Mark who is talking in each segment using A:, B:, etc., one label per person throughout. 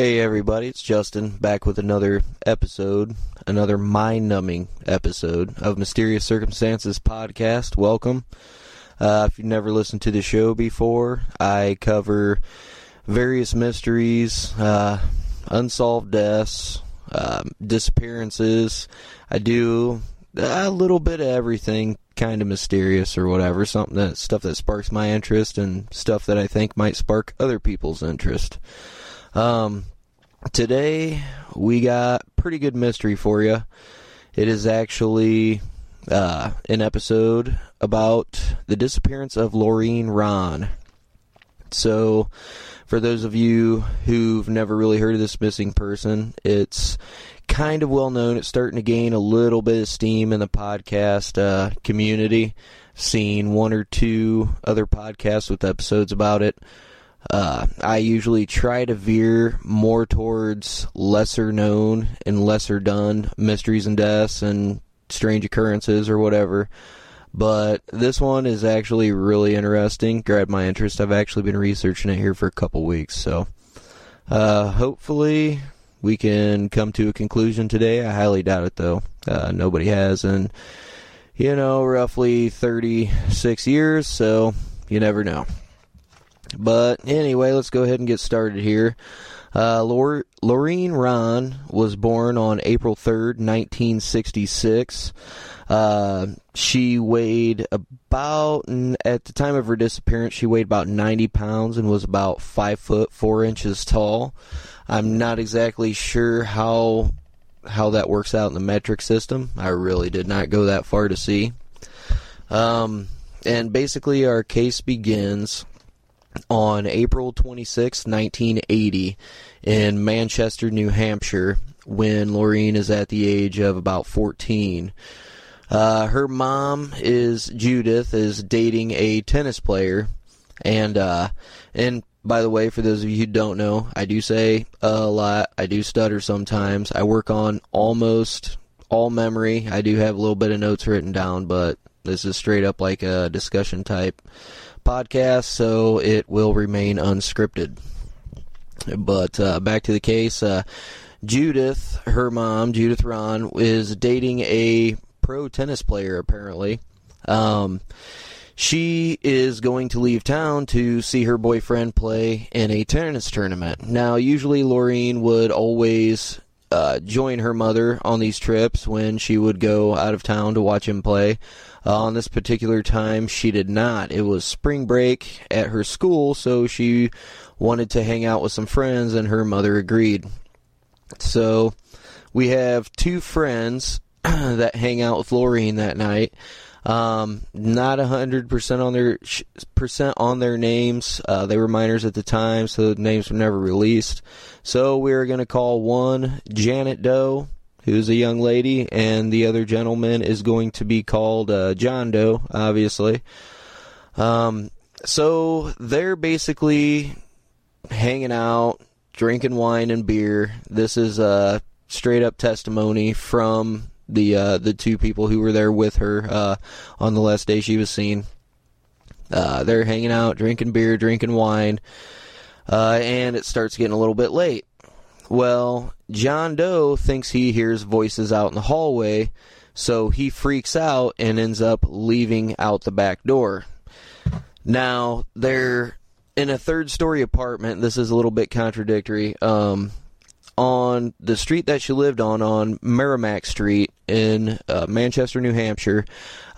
A: Hey everybody, it's Justin back with another episode, another mind-numbing episode of Mysterious Circumstances podcast. Welcome. Uh, if you've never listened to the show before, I cover various mysteries, uh, unsolved deaths, uh, disappearances. I do a little bit of everything, kind of mysterious or whatever, something that stuff that sparks my interest and stuff that I think might spark other people's interest. Um, today we got pretty good mystery for you. It is actually uh, an episode about the disappearance of Laureen Rahn. So, for those of you who've never really heard of this missing person, it's kind of well known. It's starting to gain a little bit of steam in the podcast uh, community. Seen one or two other podcasts with episodes about it. Uh, I usually try to veer more towards lesser known and lesser done mysteries and deaths and strange occurrences or whatever. But this one is actually really interesting. Grabbed my interest. I've actually been researching it here for a couple weeks. So uh, hopefully we can come to a conclusion today. I highly doubt it though. Uh, nobody has in you know roughly 36 years. So you never know. But anyway, let's go ahead and get started here. Uh, Laureen Rahn was born on April 3rd, 1966. Uh, she weighed about, at the time of her disappearance, she weighed about 90 pounds and was about 5 foot 4 inches tall. I'm not exactly sure how how that works out in the metric system. I really did not go that far to see. Um, and basically, our case begins on April 26, 1980, in Manchester, New Hampshire, when Laureen is at the age of about 14. Uh, her mom is Judith, is dating a tennis player, and uh, and by the way, for those of you who don't know, I do say a lot. I do stutter sometimes. I work on almost all memory. I do have a little bit of notes written down, but this is straight up like a discussion type podcast, so it will remain unscripted. But uh, back to the case. Uh, Judith, her mom, Judith Rahn, is dating a pro tennis player, apparently. Um, she is going to leave town to see her boyfriend play in a tennis tournament. Now, usually Laureen would always uh, join her mother on these trips when she would go out of town to watch him play. Uh, on this particular time, she did not. It was spring break at her school, so she wanted to hang out with some friends, and her mother agreed. So we have two friends that hang out with Laureen that night. Um, not hundred percent on their percent on their names. Uh, they were minors at the time, so the names were never released. So we're going to call one Janet Doe, who's a young lady, and the other gentleman is going to be called uh, John Doe, obviously. Um, so they're basically hanging out, drinking wine and beer. This is a straight up testimony from the uh, the two people who were there with her uh, on the last day she was seen. Uh, they're hanging out, drinking beer, drinking wine, uh, and it starts getting a little bit late. Well, John Doe thinks he hears voices out in the hallway, so he freaks out and ends up leaving out the back door. Now, they're in a third story apartment. This is a little bit contradictory. Um, on the street that she lived on, on Merrimack Street in uh, Manchester, New Hampshire.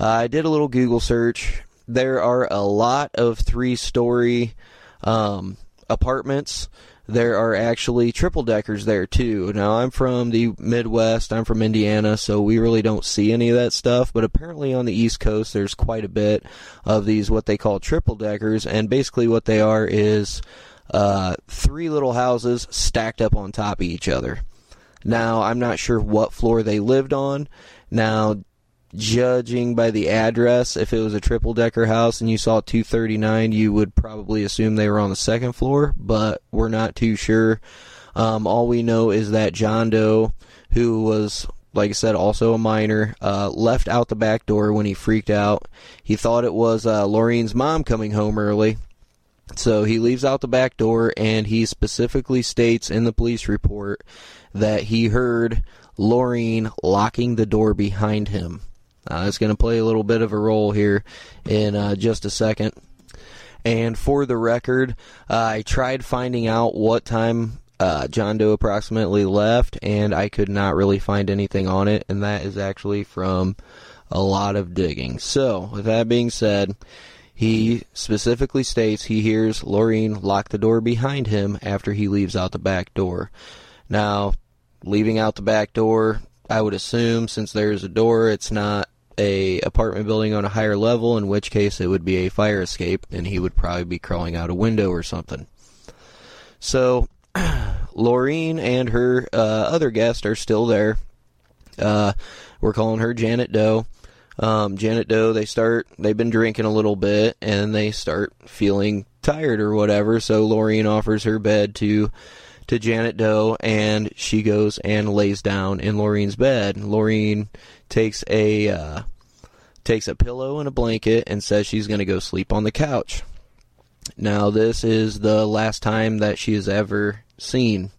A: Uh, I did a little Google search. There are a lot of three story um, apartments. There are actually triple deckers there too. Now, I'm from the Midwest, I'm from Indiana, so we really don't see any of that stuff. But apparently on the East Coast, there's quite a bit of these, what they call triple deckers. And basically, what they are is uh, three little houses stacked up on top of each other. Now, I'm not sure what floor they lived on. Now, judging by the address, if it was a triple decker house and you saw 239, you would probably assume they were on the second floor, but we're not too sure. Um, all we know is that John Doe, who was, like I said, also a minor, uh, left out the back door when he freaked out. He thought it was uh, Laureen's mom coming home early So he leaves out the back door and he specifically states in the police report that he heard Laureen locking the door behind him. Uh, it's going to play a little bit of a role here in uh, just a second. And for the record, uh, I tried finding out what time uh, John Doe approximately left, and I could not really find anything on it, and that is actually from a lot of digging. So, with that being said, he specifically states he hears Laureen lock the door behind him after he leaves out the back door. Now, leaving out the back door, I would assume since there's a door, it's not a apartment building on a higher level, in which case it would be a fire escape, and he would probably be crawling out a window or something. So, Laureen and her uh, other guest are still there. Uh, we're calling her Janet Doe. Um, Janet Doe, they start, they've been drinking a little bit, and they start feeling tired or whatever. So Laureen offers her bed to to Janet Doe, and she goes and lays down in Laureen's bed. Laureen takes a uh, takes a pillow and a blanket and says she's going to go sleep on the couch. Now, this is the last time that she is ever seen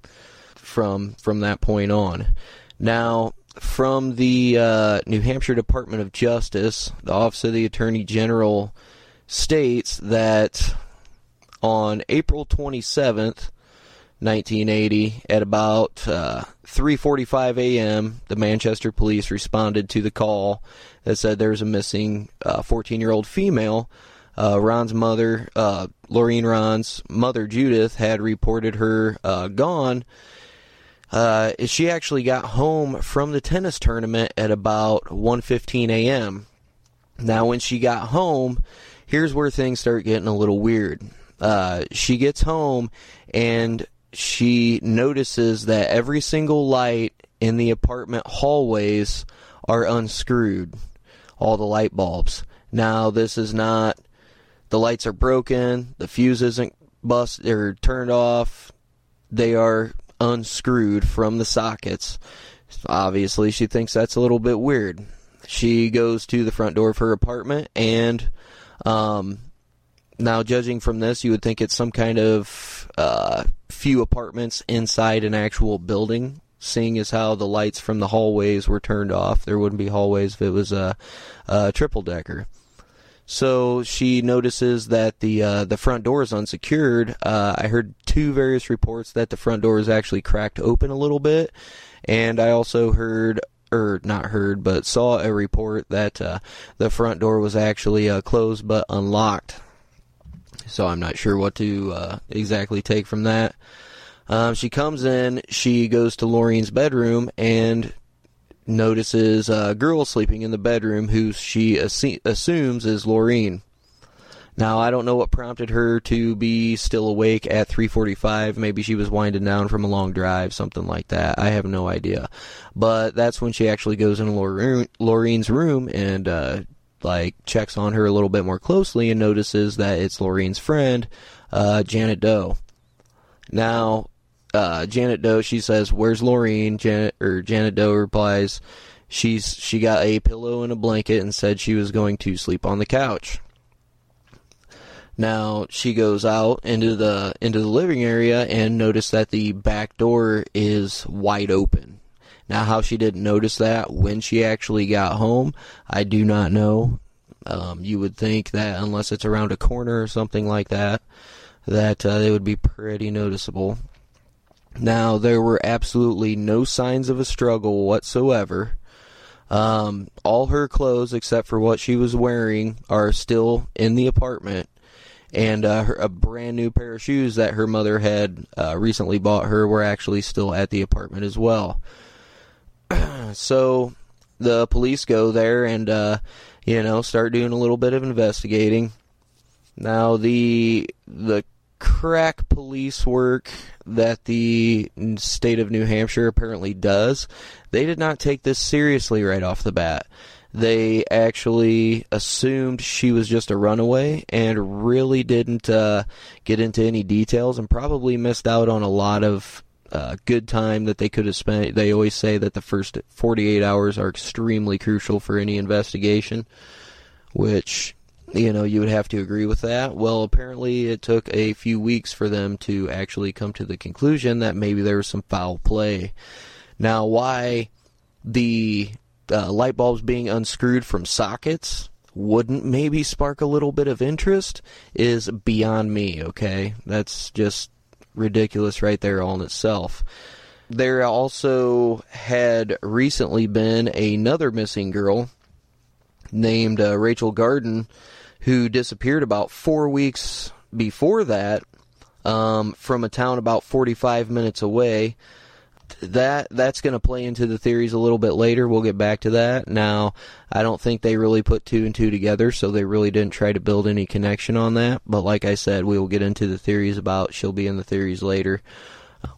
A: from from that point on. Now, from the uh, New Hampshire Department of Justice, the Office of the Attorney General states that on April 27th, 1980, at about uh, 3:45 a.m., the Manchester police responded to the call that said there was a missing 14-year-old uh, female. Uh, Rahn's mother, uh, Rahn's mother, Judith, had reported her uh, gone. Uh, she actually got home from the tennis tournament at about 1:15 a.m. Now, when she got home, here's where things start getting a little weird. Uh, she gets home and she notices that every single light in the apartment hallways are unscrewed, all the light bulbs. Now, this is not the lights are broken, the fuse isn't bust or turned off. They are unscrewed from the sockets. Obviously, she thinks that's a little bit weird. She goes to the front door of her apartment and um, now, judging from this, you would think it's some kind of uh, few apartments inside an actual building. Seeing as how the lights from the hallways were turned off, there wouldn't be hallways if it was a, a triple decker. So she notices that the uh, the front door is unsecured. Uh, I heard two various reports that the front door is actually cracked open a little bit, and I also heard or not heard, but saw a report that uh, the front door was actually uh, closed but unlocked so I'm not sure what to uh, exactly take from that. Um, she comes in, she goes to Laureen's bedroom and notices a girl sleeping in the bedroom who she assu- assumes is Laureen. Now I don't know what prompted her to be still awake at 3:45. Maybe she was winding down from a long drive, something like that. I have no idea. But that's when she actually goes into Laureen's room and uh, like checks on her a little bit more closely and notices that it's Laureen's friend, uh, Janet Doe. Now, uh, Janet Doe, she says, "Where's Laureen?" Janet or Janet Doe replies, "She's she got a pillow and a blanket and said she was going to sleep on the couch." Now she goes out into the into the living area and notice that the back door is wide open. Now, how she didn't notice that when she actually got home, I do not know. Um, you would think that unless it's around a corner or something like that, that uh, they would be pretty noticeable. Now, there were absolutely no signs of a struggle whatsoever. Um, all her clothes, except for what she was wearing, are still in the apartment. And uh, her, a brand new pair of shoes that her mother had uh, recently bought her were actually still at the apartment as well. so the police go there and uh, you know start doing a little bit of investigating. Now the the crack police work that the state of New Hampshire apparently does, they did not take this seriously right off the bat. They actually assumed she was just a runaway and really didn't uh, get into any details and probably missed out on a lot of uh, good time that they could have spent. They always say that the first 48 hours are extremely crucial for any investigation, which you know, you would have to agree with that. Well, apparently it took a few weeks for them to actually come to the conclusion that maybe there was some foul play. Now, why the uh, light bulbs being unscrewed from sockets wouldn't maybe spark a little bit of interest is beyond me, okay? That's just ridiculous right there on itself. There also had recently been another missing girl named uh, Rachel Garden who disappeared about four weeks before that um, from a town about 45 minutes away that that's going to play into the theories a little bit later. We'll get back to that. Now, I don't think they really put two and two together, so they really didn't try to build any connection on that. But like I said, we will get into the theories about she'll be in the theories later.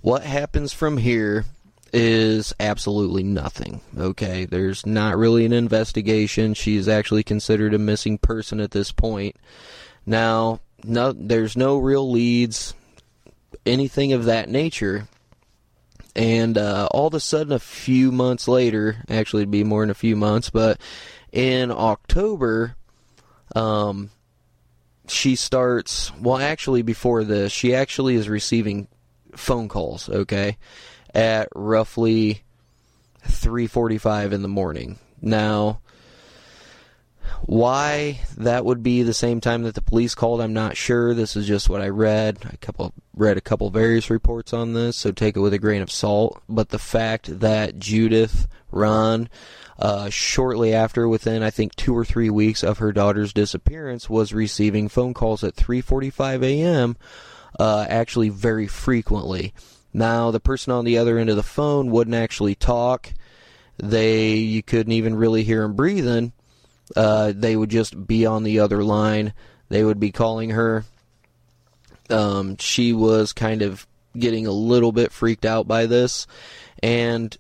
A: What happens from here is absolutely nothing. Okay, there's not really an investigation. She's actually considered a missing person at this point. Now, no, there's no real leads, anything of that nature. And uh, all of a sudden, a few months later, actually, it'd be more than a few months, but in October, um, she starts. Well, actually, before this, she actually is receiving phone calls. Okay, at roughly 3:45 in the morning. Now, why that would be the same time that the police called, I'm not sure. This is just what I read. A couple read a couple various reports on this, so take it with a grain of salt. But the fact that Judith Rahn, uh, shortly after, within I think two or three weeks of her daughter's disappearance, was receiving phone calls at 3:45 a.m. Uh, actually, very frequently. Now, the person on the other end of the phone wouldn't actually talk. They you couldn't even really hear them breathing uh, they would just be on the other line. They would be calling her. Um, she was kind of getting a little bit freaked out by this, and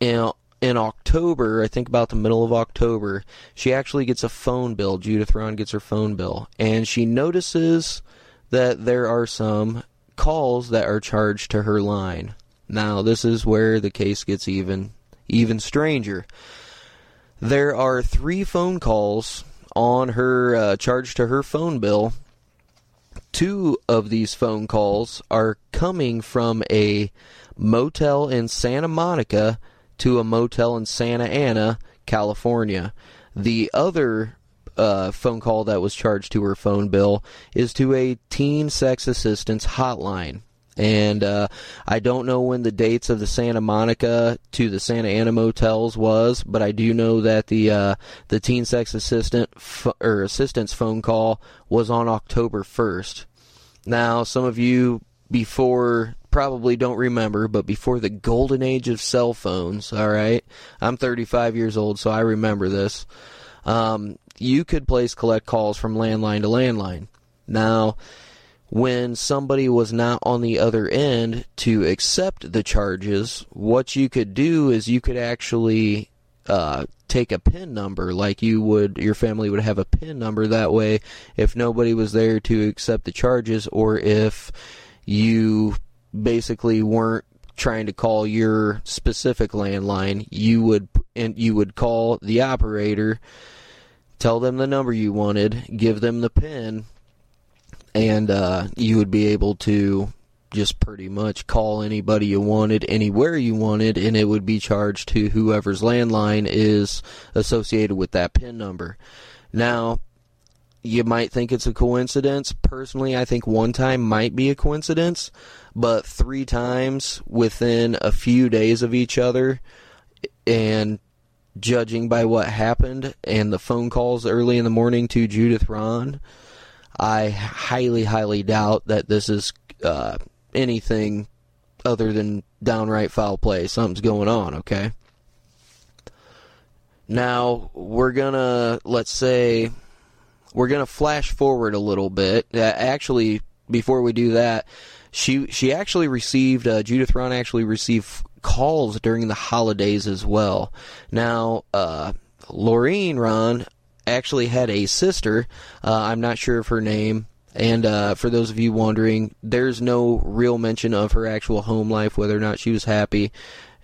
A: in in October, I think about the middle of October, she actually gets a phone bill. Judith Rahn gets her phone bill, and she notices that there are some calls that are charged to her line. Now, this is where the case gets even even stranger. There are three phone calls on her uh, charge to her phone bill. Two of these phone calls are coming from a motel in Santa Monica to a motel in Santa Ana, California. The other uh, phone call that was charged to her phone bill is to a teen sex assistance hotline. And uh, I don't know when the dates of the Santa Monica to the Santa Ana motels was, but I do know that the uh, the teen sex assistant f- or assistance phone call was on October 1st. Now, some of you before probably don't remember, but before the golden age of cell phones, all right, I'm 35 years old, so I remember this. Um, you could place collect calls from landline to landline. Now, when somebody was not on the other end to accept the charges, what you could do is you could actually uh, take a PIN number, like you would, your family would have a PIN number. That way, if nobody was there to accept the charges, or if you basically weren't trying to call your specific landline, you would and you would call the operator, tell them the number you wanted, give them the PIN, and uh, you would be able to just pretty much call anybody you wanted anywhere you wanted and it would be charged to whoever's landline is associated with that pin number. Now you might think it's a coincidence. Personally i think one time might be a coincidence but three times within a few days of each other and judging by what happened and the phone calls early in the morning to judith rahn I highly, highly doubt that this is uh, anything other than downright foul play. Something's going on, okay? Now, we're gonna, let's say, we're gonna flash forward a little bit. Uh, actually, before we do that, she she actually received uh, Judith Rahn actually received calls during the holidays as well. Now, uh, Laureen Rahn actually had a sister. Uh, I'm not sure of her name. And uh, for those of you wondering, there's no real mention of her actual home life, whether or not she was happy.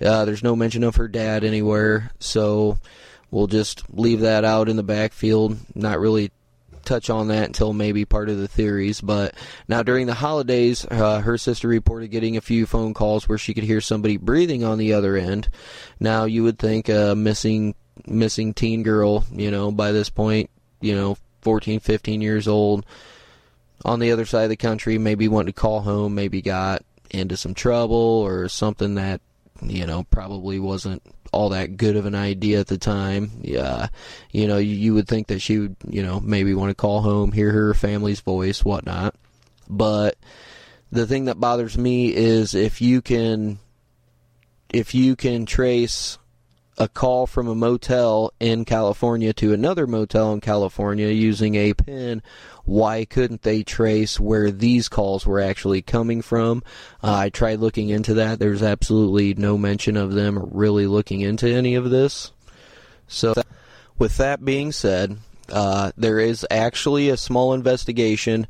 A: Uh, there's no mention of her dad anywhere, so we'll just leave that out in the backfield. Not really touch on that until maybe part of the theories. But now during the holidays, uh, her sister reported getting a few phone calls where she could hear somebody breathing on the other end. Now you would think a missing missing teen girl, you know, by this point, you know, 14, 15 years old, on the other side of the country, maybe wanted to call home, maybe got into some trouble or something that you know probably wasn't all that good of an idea at the time. Yeah, you know, you, you would think that she would, you know, maybe want to call home, hear her family's voice, whatnot. But the thing that bothers me is if you can, if you can trace a call from a motel in California to another motel in California using a pin, why couldn't they trace where these calls were actually coming from? Uh, I tried looking into that. There's absolutely no mention of them really looking into any of this. So, with that being said, uh, there is actually a small investigation.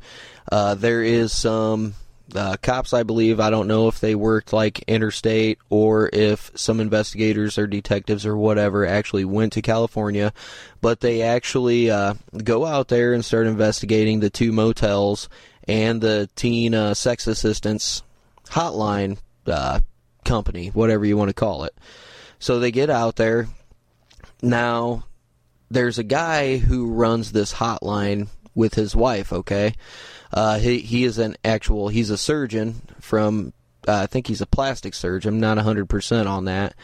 A: Uh, there is some uh, cops, I believe, I don't know if they worked like interstate or if some investigators or detectives or whatever actually went to California, but they actually uh, go out there and start investigating the two motels and the teen uh, sex assistance hotline uh, company, whatever you want to call it. So they get out there. Now, there's a guy who runs this hotline with his wife, okay? Uh, he he is an actual he's a surgeon from uh, I think he's a plastic surgeon. I'm not 100% on that,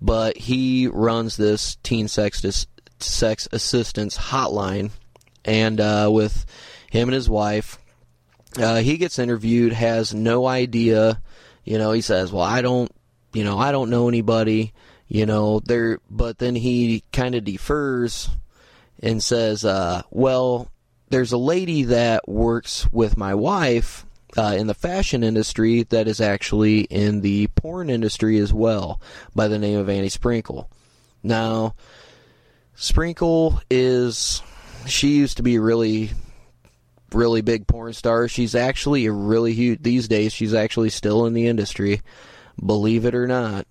A: but he runs this teen sex dis- sex assistance hotline, and uh, with him and his wife, uh, he gets interviewed, has no idea. You know, he says, "Well, I don't, you know, I don't know anybody." You know, there, but then he kind of defers and says, uh, "Well, there's a lady that works with my wife uh, in the fashion industry that is actually in the porn industry as well by the name of Annie Sprinkle. Now, Sprinkle is she used to be really really big porn star. She's actually a really huge these days. She's actually still in the industry, believe it or not.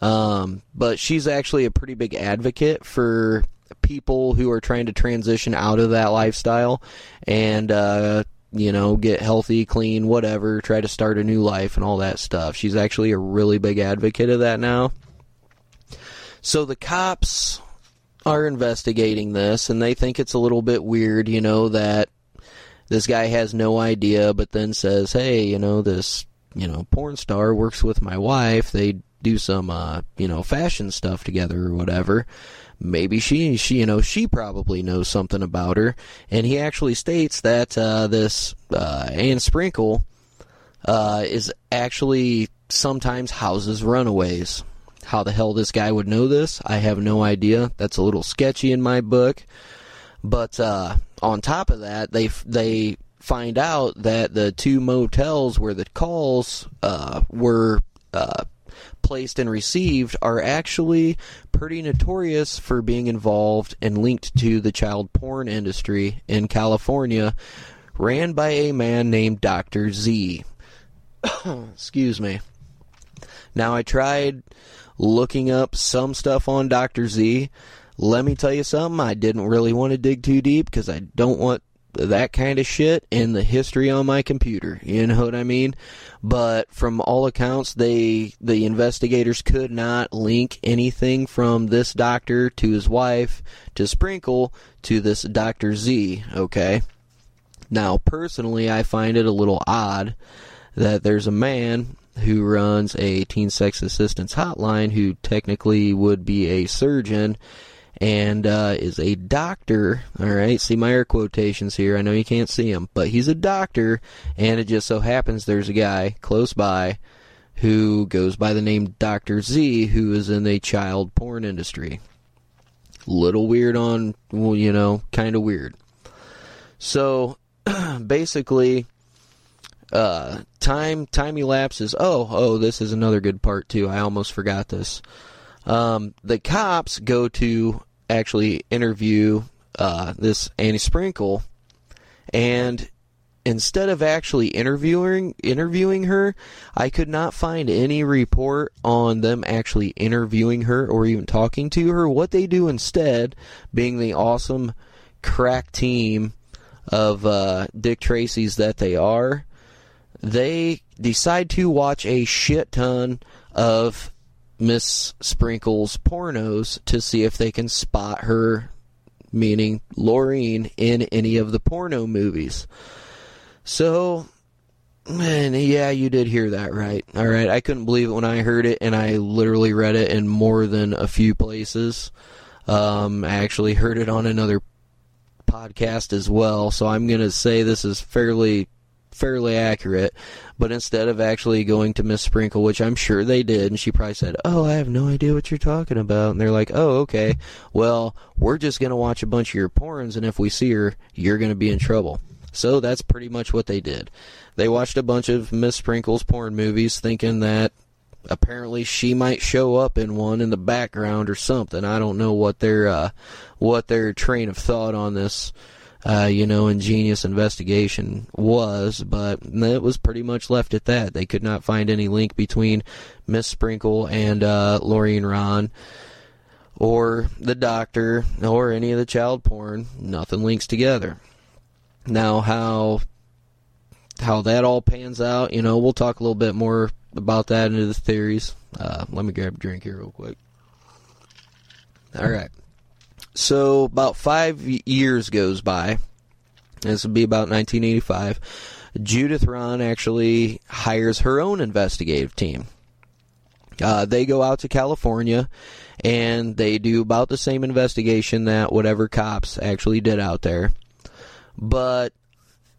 A: Um, but she's actually a pretty big advocate for people who are trying to transition out of that lifestyle and uh, you know get healthy, clean, whatever, try to start a new life and all that stuff. She's actually a really big advocate of that now. So the cops are investigating this and they think it's a little bit weird, you know, that this guy has no idea but then says, "Hey, you know, this, you know, porn star works with my wife. They do some uh, you know, fashion stuff together or whatever." Maybe she, she, you know, she probably knows something about her. And he actually states that uh, this uh, Anne Sprinkle uh, is actually sometimes houses runaways. How the hell this guy would know this, I have no idea. That's a little sketchy in my book. But uh, on top of that, they they find out that the two motels where the calls uh, were uh, placed and received are actually pretty notorious for being involved and linked to the child porn industry in California, ran by a man named Dr. Z. Excuse me. Now, I tried looking up some stuff on Dr. Z. Let me tell you something, I didn't really want to dig too deep because I don't want that kind of shit in the history on my computer. You know what I mean? But from all accounts, they the investigators could not link anything from this doctor to his wife to Sprinkle to this Doctor Z. Okay. Now, personally, I find it a little odd that there's a man who runs a teen sex assistance hotline who technically would be a surgeon and uh, is a doctor. All right, see my air quotations here. I know you can't see him, but he's a doctor, and it just so happens there's a guy close by who goes by the name Dr. Z, who is in the child porn industry. Little weird on, well, you know, kind of weird. So, basically, uh, time time elapses. Oh, oh, this is another good part too. I almost forgot this. Um, the cops go to actually interview uh, this Annie Sprinkle, and instead of actually interviewing interviewing her, I could not find any report on them actually interviewing her or even talking to her. What they do instead, being the awesome crack team of uh, Dick Tracy's that they are, they decide to watch a shit ton of Miss Sprinkle's pornos to see if they can spot her, meaning Laureen, in any of the porno movies. So, man, yeah, you did hear that right. All right, I couldn't believe it when I heard it, and I literally read it in more than a few places. Um, I actually heard it on another podcast as well, so I'm going to say this is fairly fairly accurate. But instead of actually going to Miss Sprinkle, which I'm sure they did, and she probably said, "Oh, I have no idea what you're talking about," and they're like, "Oh, okay. Well, we're just going to watch a bunch of your porns, and if we see her, you're going to be in trouble." So that's pretty much what they did. They watched a bunch of Miss Sprinkle's porn movies, thinking that apparently she might show up in one in the background or something. I don't know what their uh, what their train of thought on this, uh, you know, ingenious investigation was, but it was pretty much left at that. They could not find any link between Miss Sprinkle and uh, Rahn. Or the doctor, or any of the child porn. Nothing links together. Now, how how that all pans out, you know, we'll talk a little bit more about that into the theories. Uh, let me grab a drink here real quick. All right. So about five years goes by. This would be about 1985. Judith Rahn actually hires her own investigative team. Uh, they go out to California and they do about the same investigation that whatever cops actually did out there. But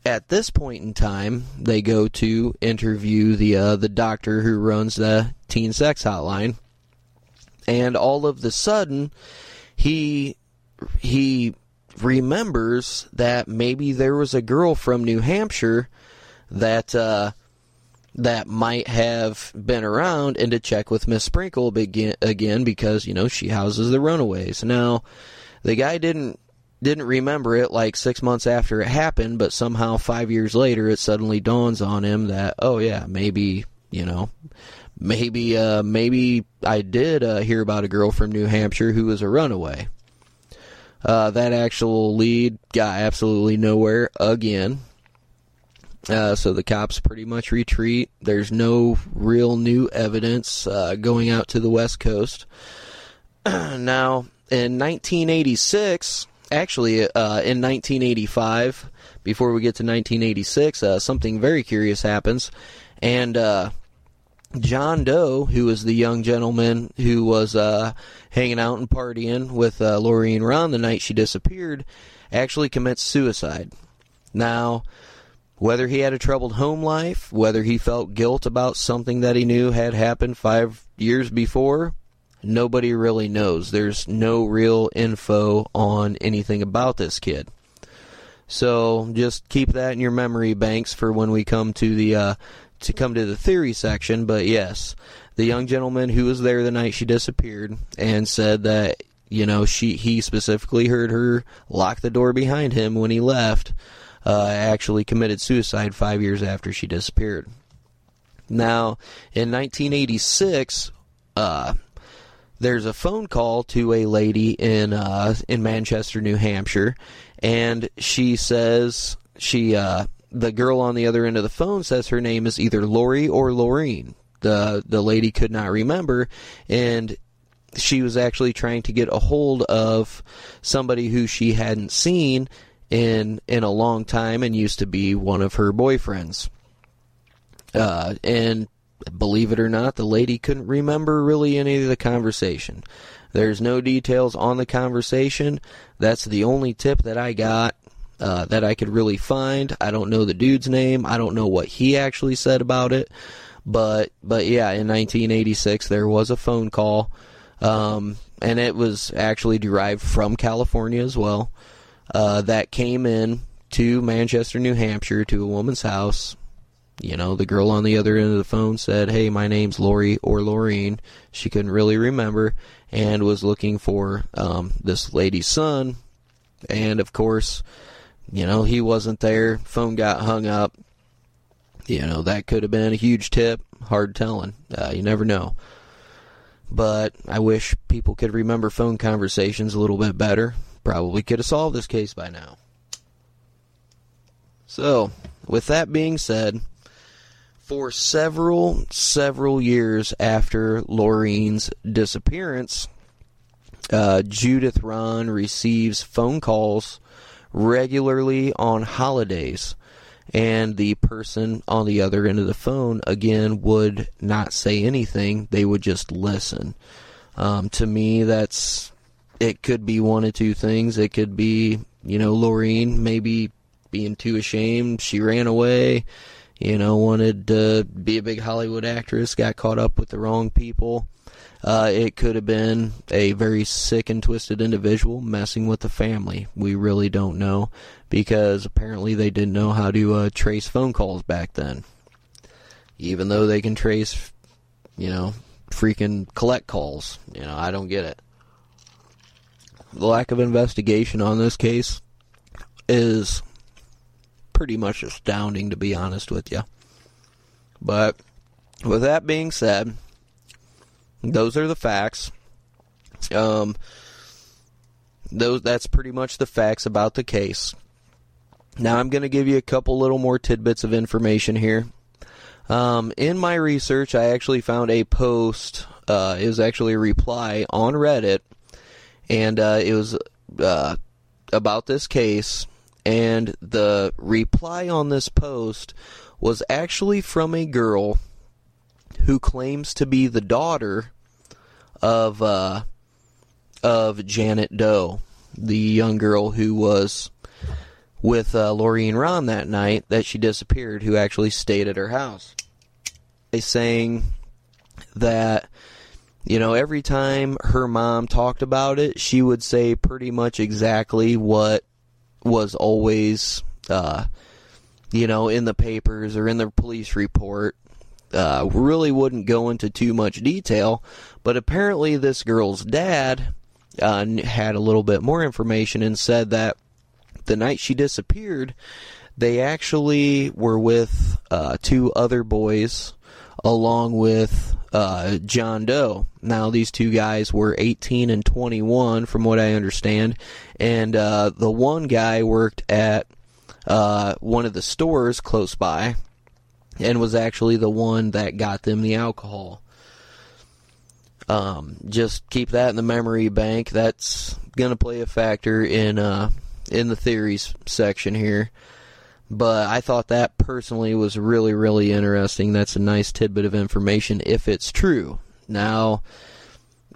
A: at this point in time, they go to interview the uh, the doctor who runs the teen sex hotline, and all of the sudden, he he remembers that maybe there was a girl from New Hampshire that uh, that might have been around, and to check with Miss Sprinkle again because you know she houses the Runaways. Now, the guy didn't didn't remember it like six months after it happened, but somehow five years later it suddenly dawns on him that oh yeah maybe you know maybe uh, maybe I did uh, hear about a girl from New Hampshire who was a runaway. Uh, that actual lead got absolutely nowhere again. Uh, so the cops pretty much retreat. There's no real new evidence uh, going out to the West Coast. now, in 1986, actually, uh, in 1985, before we get to 1986, uh, something very curious happens. And uh, John Doe, who was the young gentleman who was uh, hanging out and partying with uh, Laureen Rahn the night she disappeared, actually commits suicide. Now, whether he had a troubled home life, whether he felt guilt about something that he knew had happened five years before, nobody really knows. There's no real info on anything about this kid. So just keep that in your memory banks for when we come to the uh, to come to the theory section. But yes, the young gentleman who was there the night she disappeared and said that you know she he specifically heard her lock the door behind him when he left. Uh, actually committed suicide five years after she disappeared. Now, in 1986, uh, there's a phone call to a lady in uh, in Manchester, New Hampshire, and she says she uh, the girl on the other end of the phone says her name is either Lori or Lorene. The the lady could not remember, and she was actually trying to get a hold of somebody who she hadn't seen in in a long time and used to be one of her boyfriends. Uh, and believe it or not, the lady couldn't remember really any of the conversation. There's no details on the conversation. That's the only tip that I got uh, that I could really find. I don't know the dude's name. I don't know what he actually said about it. But but yeah, in 1986 there was a phone call, um, and it was actually derived from California as well. Uh, that came in to Manchester, New Hampshire, to a woman's house you know, the girl on the other end of the phone said, "Hey, my name's Lori or Lorene." She couldn't really remember and was looking for um, this lady's son. And of course, you know, he wasn't there. Phone got hung up. You know, that could have been a huge tip. Hard telling. Uh, you never know. But I wish people could remember phone conversations a little bit better. Probably could have solved this case by now. So, with that being said, for several, several years after Laureen's disappearance, uh, Judith Rahn receives phone calls regularly on holidays, and the person on the other end of the phone again would not say anything; they would just listen. Um, to me, that's it. Could be one of two things. It could be you know Laureen maybe being too ashamed, she ran away. You know, wanted to be a big Hollywood actress, got caught up with the wrong people. Uh, it could have been a very sick and twisted individual messing with the family. We really don't know because apparently they didn't know how to uh, trace phone calls back then. Even though they can trace, you know, freaking collect calls. You know, I don't get it. The lack of investigation on this case is pretty much astounding, to be honest with you. But with that being said, those are the facts. Um, those that's pretty much the facts about the case. Now I'm going to give you a couple little more tidbits of information here. Um, in my research, I actually found a post. Uh, it was actually a reply on Reddit, and uh, it was uh, about this case. And the reply on this post was actually from a girl who claims to be the daughter of uh, of Janet Doe, the young girl who was with uh, Laureen Rahn that night that she disappeared, who actually stayed at her house. They saying that you know every time her mom talked about it, she would say pretty much exactly what was always uh, you know in the papers or in the police report uh, really wouldn't go into too much detail, but apparently this girl's dad uh, had a little bit more information and said that the night she disappeared, they actually were with uh, two other boys along with uh, John Doe. Now, these two guys were 18 and 21, from what I understand, and uh, the one guy worked at uh, one of the stores close by and was actually the one that got them the alcohol. Um, just keep that in the memory bank. That's going to play a factor in uh, in the theories section here. But I thought that personally was really, really interesting. That's a nice tidbit of information if it's true. Now,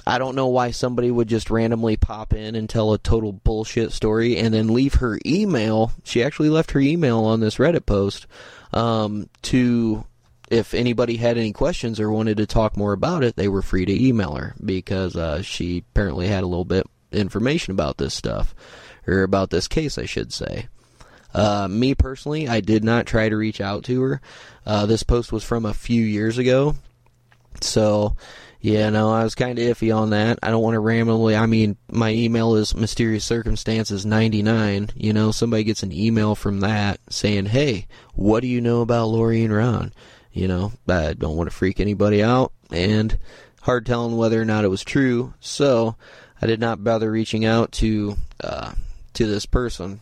A: I don't know why somebody would just randomly pop in and tell a total bullshit story and then leave her email. She actually left her email on this Reddit post um, to if anybody had any questions or wanted to talk more about it, they were free to email her because uh, she apparently had a little bit information about this stuff or about this case, I should say. Uh, me personally, I did not try to reach out to her. Uh, this post was from a few years ago, so yeah, no, I was kind of iffy on that. I don't want to randomly. I mean, my email is mysterious circumstances 99. You know, somebody gets an email from that saying, "Hey, what do you know about Laureen Rahn?" You know, I don't want to freak anybody out, and hard telling whether or not it was true. So, I did not bother reaching out to uh, to this person.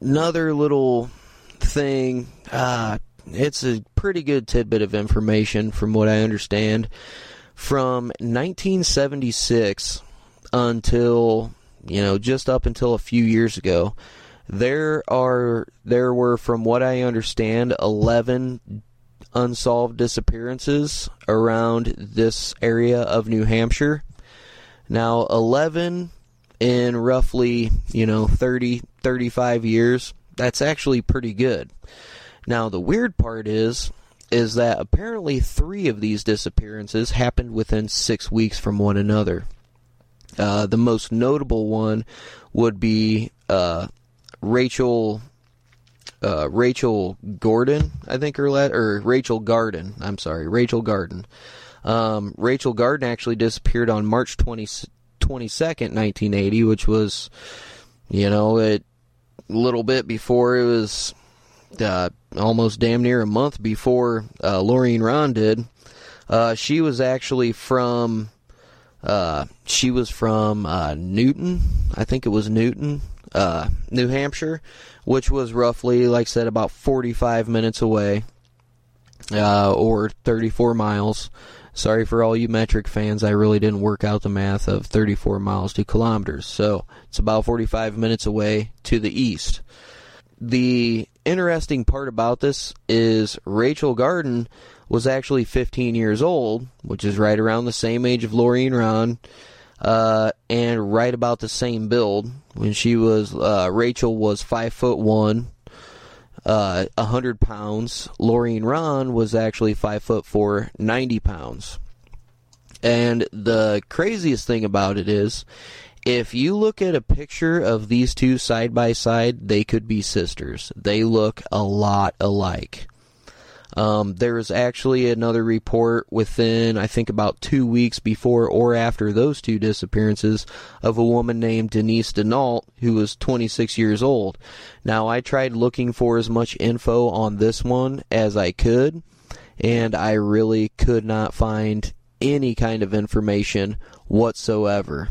A: Another little thing. Uh, it's a pretty good tidbit of information from what I understand from 1976 until you know just up until a few years ago there are there were from what i understand 11 unsolved disappearances around this area of new hampshire. Now 11 in roughly you know 30 35 years that's actually pretty good. Now the weird part is is that apparently three of these disappearances happened within six weeks from one another. Uh, the most notable one would be uh, Rachel uh, Rachel Gordon, I think her let or Rachel Garden. I'm sorry, Rachel Garden. Um, Rachel Garden actually disappeared on March 20, 22nd, 1980, which was, you know, a little bit before it was uh, almost damn near a month before uh, Laureen Rahn did. Uh, she was actually from uh, she was from uh, Newton, I think it was Newton, uh, New Hampshire, which was roughly, like I said, about 45 minutes away, uh, or 34 miles. Sorry for all you metric fans. I really didn't work out the math of 34 miles to kilometers. So it's about 45 minutes away to the east. The interesting part about this is Rachel Garden was actually 15 years old, which is right around the same age of Laureen Rahn, uh, and right about the same build. When she was, uh, Rachel was five foot one, uh, 100 pounds. Laureen Rahn was actually 5 foot 4, 90 pounds. And the craziest thing about it is, if you look at a picture of these two side by side, they could be sisters. They look a lot alike. Um, actually another report within, I think, about two weeks before or after those two disappearances of a woman named Denise Daneault, who was 26 years old. Now, I tried looking for as much info on this one as I could, and I really could not find any kind of information whatsoever.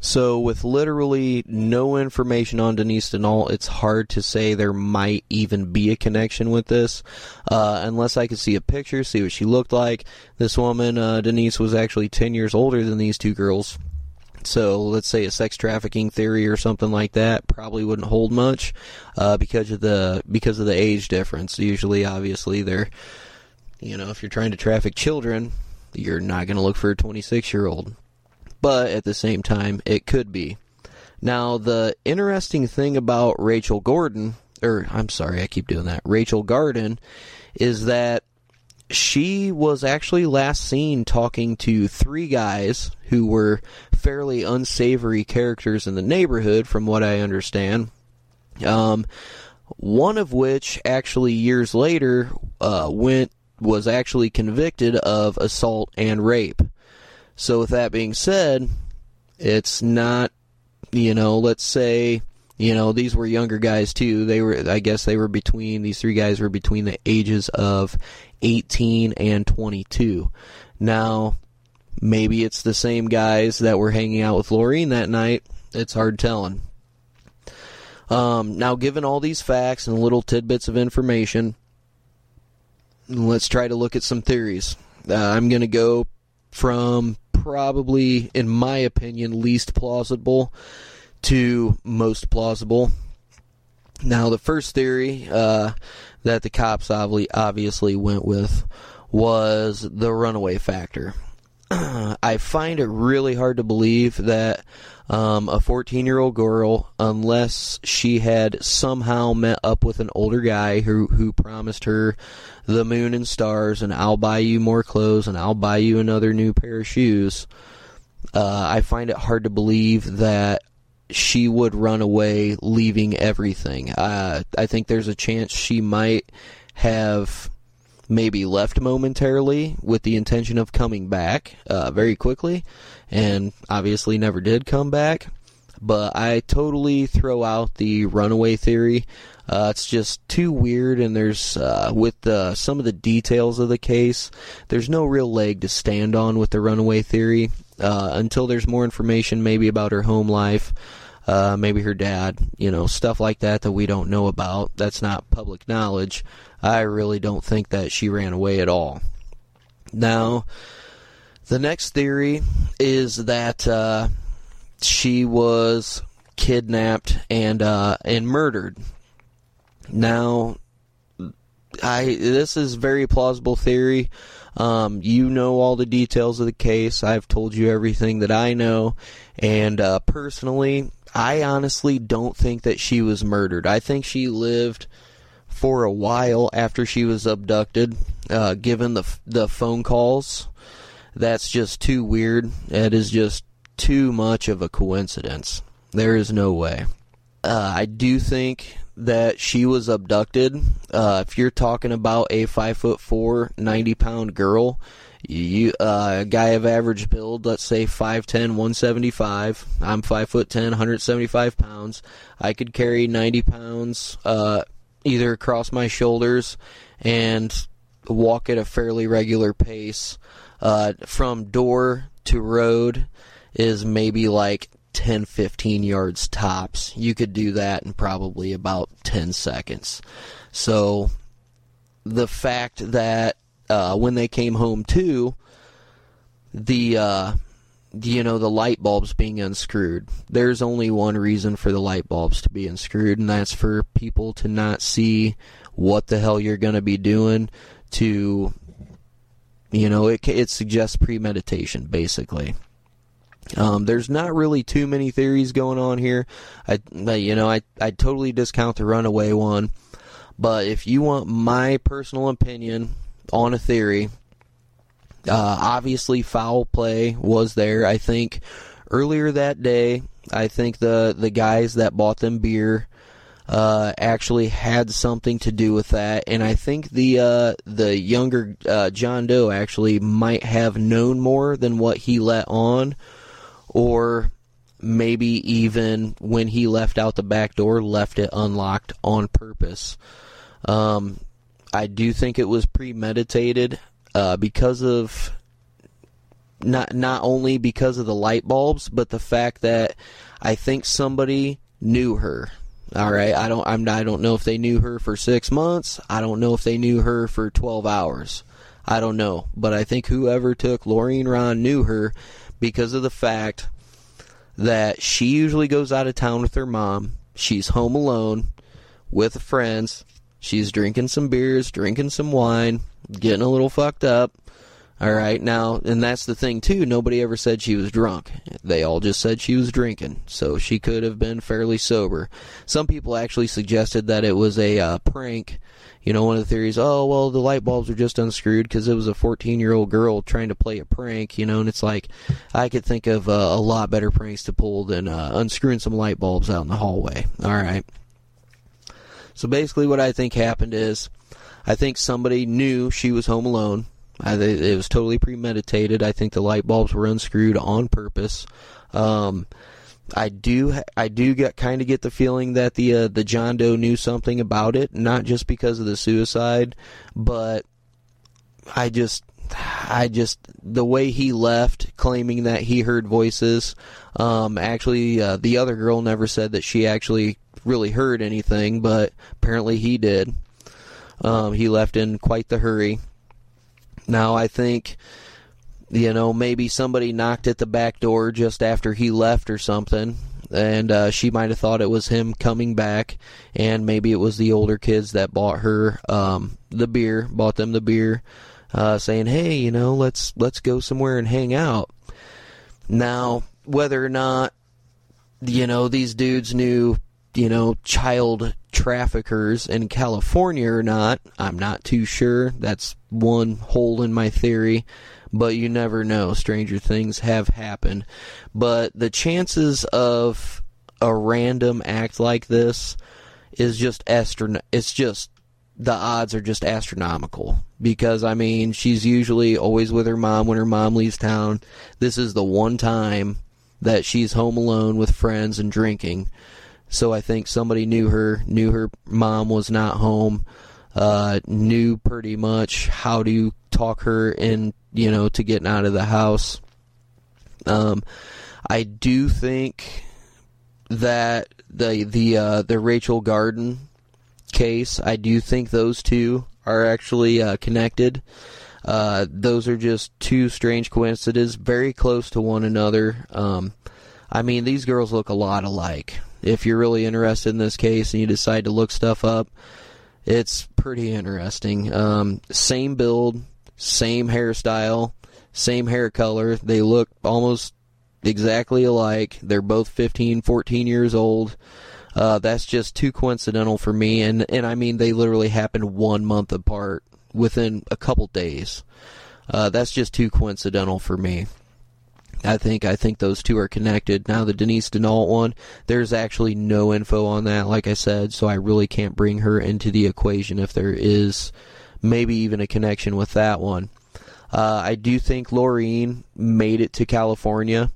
A: So, with literally no information on Denise Daneault, it's hard to say there might even be a connection with this, uh, unless I could see a picture, see what she looked like. This woman, uh, Denise, was actually 10 years older than these two girls. So, let's say a sex trafficking theory or something like that probably wouldn't hold much uh, because of the because of the age difference. Usually, obviously, they're you know if you're trying to traffic children, you're not going to look for a 26 year old but at the same time, it could be. Now, the interesting thing about Rachel Gordon, or I'm sorry, I keep doing that, Rachel Garden, is that she was actually last seen talking to three guys who were fairly unsavory characters in the neighborhood, from what I understand. Um, one of which actually years later uh, went was actually convicted of assault and rape. So, with that being said, it's not, you know, let's say, you know, these were younger guys too. They were, I guess, they were between these three guys were between the ages of 18 and 22. Now, maybe it's the same guys that were hanging out with Laureen that night. It's hard telling. Um, now, given all these facts and little tidbits of information, let's try to look at some theories. Uh, I'm going to go from probably, in my opinion, least plausible to most plausible. Now, the first theory uh, that the cops obviously went with was the runaway factor. I find it really hard to believe that um, a 14 year old girl, unless she had somehow met up with an older guy who, who promised her the moon and stars, and I'll buy you more clothes, and I'll buy you another new pair of shoes. Uh, I find it hard to believe that she would run away, leaving everything. Uh, I think there's a chance she might have maybe left momentarily with the intention of coming back uh, very quickly, and obviously never did come back. But I totally throw out the runaway theory. Uh, it's just too weird, and there's uh, with some of the details of the case, there's no real leg to stand on with the runaway theory uh, until there's more information, maybe about her home life, uh, maybe her dad, you know, stuff like that that we don't know about. That's not public knowledge. I really don't think that she ran away at all. Now, the next theory is that uh, she was kidnapped and and murdered now, I this is very plausible theory. Um, you know all the details of the case. I've told you everything that I know, and uh, personally, I honestly don't think that she was murdered. I think she lived for a while after she was abducted. Uh, given the the phone calls, that's just too weird. It is just too much of a coincidence. There is no way. Uh, I do think that she was abducted. Uh, if you're talking about a five foot four, 90 pound girl, you uh, a guy of average build, let's say 5'10", 175. I'm five foot 10, 175 pounds. I could carry 90 pounds uh, either across my shoulders and walk at a fairly regular pace. Uh, from door to road is maybe like 10, 15 yards tops. You could do that in probably about 10 seconds. So the fact that uh, when they came home too, the uh, you know the light bulbs being unscrewed. There's only one reason for the light bulbs to be unscrewed, and that's for people to not see what the hell you're going to be doing. To you know, it it suggests premeditation basically. Um, there's not really too many theories going on here. I, you know, I I totally discount the runaway one, but if you want my personal opinion on a theory, uh, obviously, foul play was there. I think earlier that day, I think the the guys that bought them beer uh, actually had something to do with that, and I think the uh, the younger uh, John Doe actually might have known more than what he let on, or maybe even when he left out the back door, left it unlocked on purpose. Um, I do think it was premeditated uh, because of not not only because of the light bulbs, but the fact that I think somebody knew her. All right, I don't I'm I don't know if they knew her for 6 months. I don't know if they knew her for 12 hours. I don't know, but I think whoever took Laureen Rahn knew her because of the fact that she usually goes out of town with her mom. She's home alone with friends. She's drinking some beers, drinking some wine, getting a little fucked up. All right, now, and that's the thing too. Nobody ever said she was drunk. They all just said she was drinking, so she could have been fairly sober. Some people actually suggested that it was a uh, prank. You know, one of the theories, oh well, the light bulbs were just unscrewed because it was a 14-year-old girl trying to play a prank. You know, and it's like I could think of uh, a lot better pranks to pull than uh, unscrewing some light bulbs out in the hallway. All right. So basically, what I think happened is, I think somebody knew she was home alone. I, it was totally premeditated. I think the light bulbs were unscrewed on purpose. Um, I do, I do get kind of get the feeling that the uh, the John Doe knew something about it, not just because of the suicide, but I just, I just the way he left, claiming that he heard voices. Um, actually, uh, the other girl never said that she actually really heard anything, but apparently he did. Um, he left in quite the hurry. Now I think, you know, maybe somebody knocked at the back door just after he left or something, and uh, she might have thought it was him coming back, and maybe it was the older kids that bought her um, the beer, bought them the beer, uh, saying, "Hey, you know, let's let's go somewhere and hang out." Now, whether or not you know these dudes knew you know, child traffickers in California or not. I'm not too sure. That's one hole in my theory, but you never know. Stranger things have happened. But the chances of a random act like this is just astron it's just the odds are just astronomical because I mean she's usually always with her mom when her mom leaves town. This is the one time that she's home alone with friends and drinking. So I think somebody knew her, knew her mom was not home, uh, knew pretty much how to talk her in, you know, to getting out of the house. Um, I do think that the the uh, the Rachel Garden case, I do think those two are actually uh, connected. Uh, those are just two strange coincidences, very close to one another. Um, I mean, these girls look a lot alike if you're really interested in this case and you decide to look stuff up, it's pretty interesting. Um, same build, same hairstyle, same hair color. They look almost exactly alike. They're both 15, 14 years old. Uh, that's just too coincidental for me. And, and I mean, they literally happened one month apart within a couple days. Uh, that's just too coincidental for me. I think I think those two are connected. Now the Denise Daneault one, there's actually no info on that, like I said, so I really can't bring her into the equation if there is maybe even a connection with that one. Uh, I do think Laureen made it to California.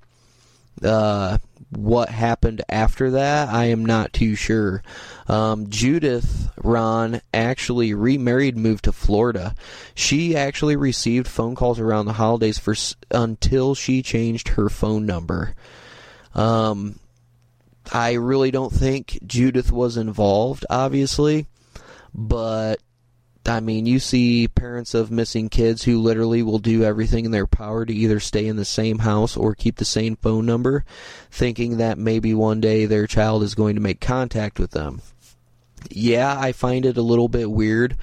A: Uh, what happened after that, I am not too sure. Um, Judith Rahn actually remarried, moved to Florida. She actually received phone calls around the holidays for until she changed her phone number. Um, I really don't think Judith was involved, obviously, but I mean, you see parents of missing kids who literally will do everything in their power to either stay in the same house or keep the same phone number, thinking that maybe one day their child is going to make contact with them. Yeah, I find it a little bit weird,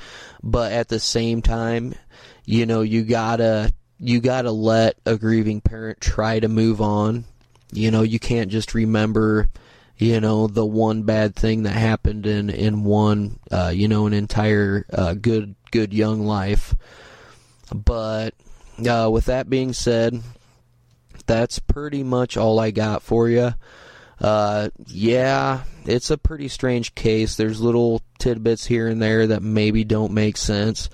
A: but at the same time, you know, you gotta you gotta let a grieving parent try to move on. You know, you can't just remember you know the one bad thing that happened in in one uh, you know an entire uh, good good young life. But uh, with that being said that's pretty much all I got for you uh, yeah it's a pretty strange case. There's little tidbits here and there that maybe don't make sense.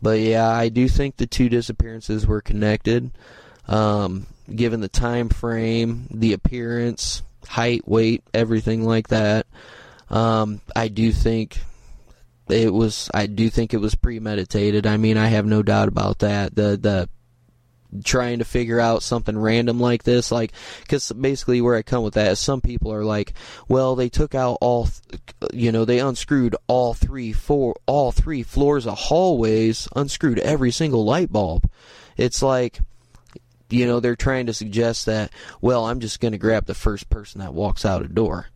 A: But yeah I do think the two disappearances were connected. Um, given the time frame the appearance height, weight, everything like that. Um, I do think it was. I do think it was premeditated. I mean, I have no doubt about that. The the trying to figure out something random like this like because basically where i come with that is some people are like well they took out all you know they unscrewed all three four all three floors of hallways unscrewed every single light bulb it's like you know, they're trying to suggest that, well, I'm just going to grab the first person that walks out a door.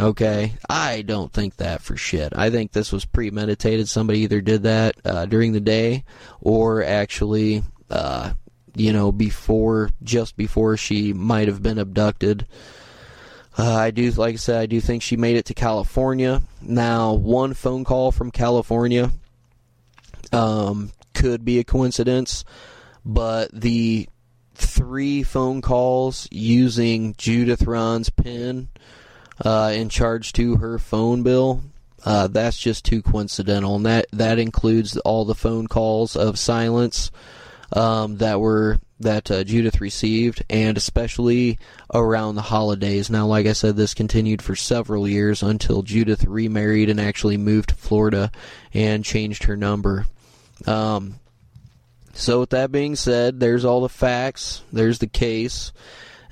A: Okay, I don't think that for shit. I think this was premeditated. Somebody either did that uh, during the day, or actually, uh, you know, before just before she might have been abducted. Uh, I do, like I said, I do think she made it to California. Now, one phone call from California um, could be a coincidence, but the three phone calls using Judith Rahn's PIN uh, in charge to her phone bill. Uh, that's just too coincidental, and that that includes all the phone calls of silence um, that were that uh, Judith received, and especially around the holidays. Now, like I said, this continued for several years until Judith remarried and actually moved to Florida and changed her number. Um, so, with that being said, there's all the facts, there's the case,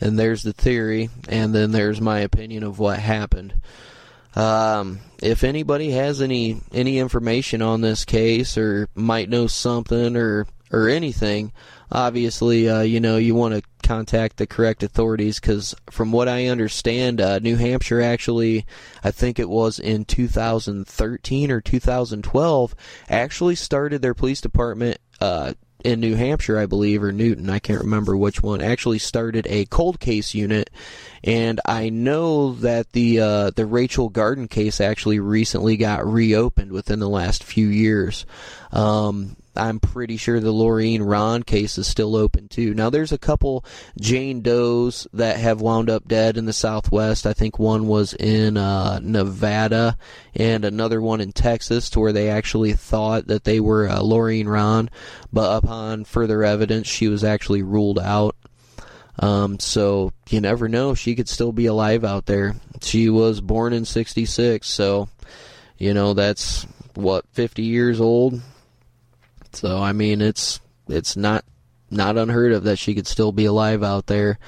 A: and there's the theory, and then there's my opinion of what happened. Um, if anybody has any any information on this case or might know something or or anything, obviously, uh, you know, you want to contact the correct authorities because, from what I understand, uh, New Hampshire actually, I think it was in 2013 or 2012, actually started their police department uh, in New Hampshire, I believe, or Newton, I can't remember which one, actually started a cold case unit, and I know that the uh, the Rachel Garden case actually recently got reopened within the last few years. Um, I'm pretty sure the Laureen Rahn case is still open too. Now there's a couple Jane Does that have wound up dead in the Southwest. I think one was in uh, Nevada and another one in Texas, to where they actually thought that they were uh, Laureen Rahn, but upon further evidence, she was actually ruled out. Um, so you never know; she could still be alive out there. She was born in '66, so you know that's what 50 years old so I mean, it's it's not not unheard of that she could still be alive out there.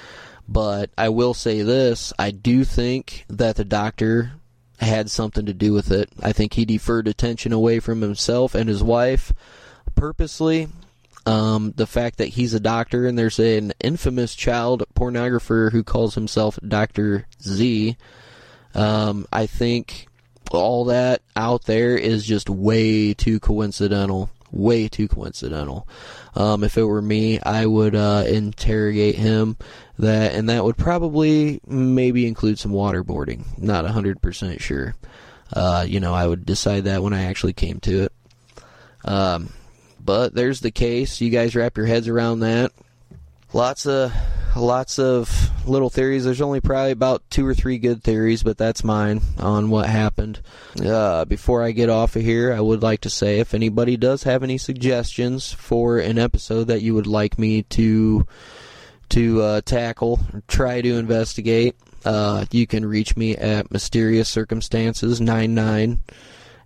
A: But I will say this: I do think that the doctor had something to do with it. I think he deferred attention away from himself and his wife purposely. Um, the fact that he's a doctor and there's an infamous child pornographer who calls himself Dr. Z, um, I think all that out there is just way too coincidental way too coincidental. Um, if it were me, I would uh, interrogate him. That and that would probably maybe include some waterboarding. Not hundred percent sure. Uh, you know, I would decide that when I actually came to it. Um, but there's the case. You guys wrap your heads around that. Lots of lots of little theories. There's only probably about two or three good theories, but that's mine on what happened. Uh, before I get off of here, I would like to say if anybody does have any suggestions for an episode that you would like me to to uh, tackle or try to investigate, uh, you can reach me at mysterious circumstances 99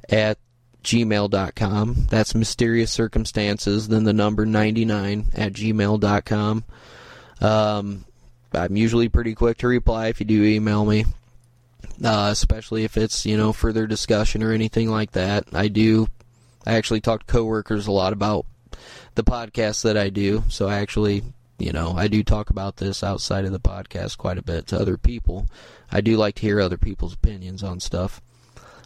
A: at gmail.com. That's mysterious circumstances, then the number 99 at gmail.com. Um, I'm usually pretty quick to reply if you do email me. Uh, especially if it's you know further discussion or anything like that. I do. I actually talk to coworkers a lot about the podcast that I do, so I actually you know I do talk about this outside of the podcast quite a bit to other people. I do like to hear other people's opinions on stuff.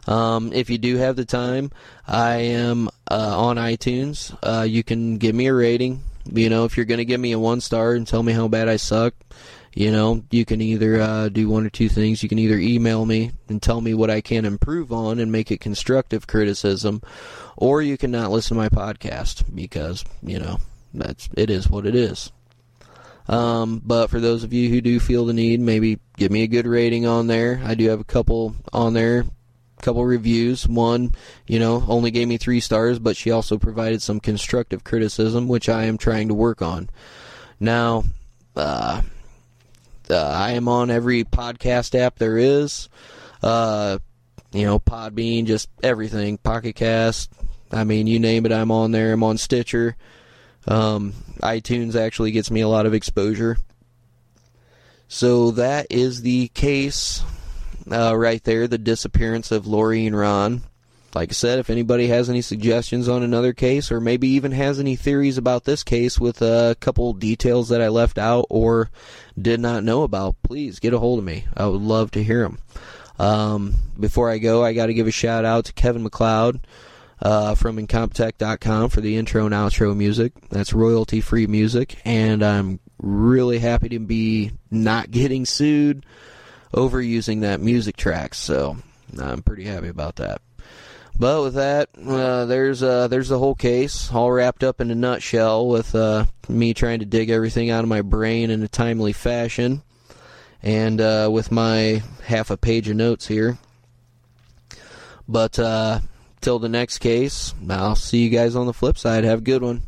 A: Um, if you do have the time, I am uh, on iTunes. Uh, you can give me a rating. You know, if you're going to give me a one star and tell me how bad I suck, you know, you can either uh, do one or two things. You can either email me and tell me what I can improve on and make it constructive criticism, or you can not listen to my podcast because, you know, that's it is what it is. Um, but for those of you who do feel the need, maybe give me a good rating on there. I do have a couple on there couple reviews. One, you know, only gave me three stars, but she also provided some constructive criticism, which I am trying to work on. Now, uh, uh, I am on every podcast app there is. Uh, you know, Podbean, just everything. Pocket Cast. I mean, you name it, I'm on there. I'm on Stitcher. Um, iTunes actually gets me a lot of exposure. So that is the case uh, right there, the disappearance of Laureen Rahn. Like I said, if anybody has any suggestions on another case, or maybe even has any theories about this case with a couple details that I left out or did not know about, please get a hold of me. I would love to hear them. Um, before I go, I got to give a shout out to Kevin MacLeod uh, from Incompetech.com for the intro and outro music. That's royalty free music, and I'm really happy to be not getting sued over using that music track. So I'm pretty happy about that. But with that, uh, there's uh, there's the whole case, all wrapped up in a nutshell, with uh, me trying to dig everything out of my brain in a timely fashion, and uh, with my half a page of notes here. But uh, till the next case, I'll see you guys on the flip side. Have a good one.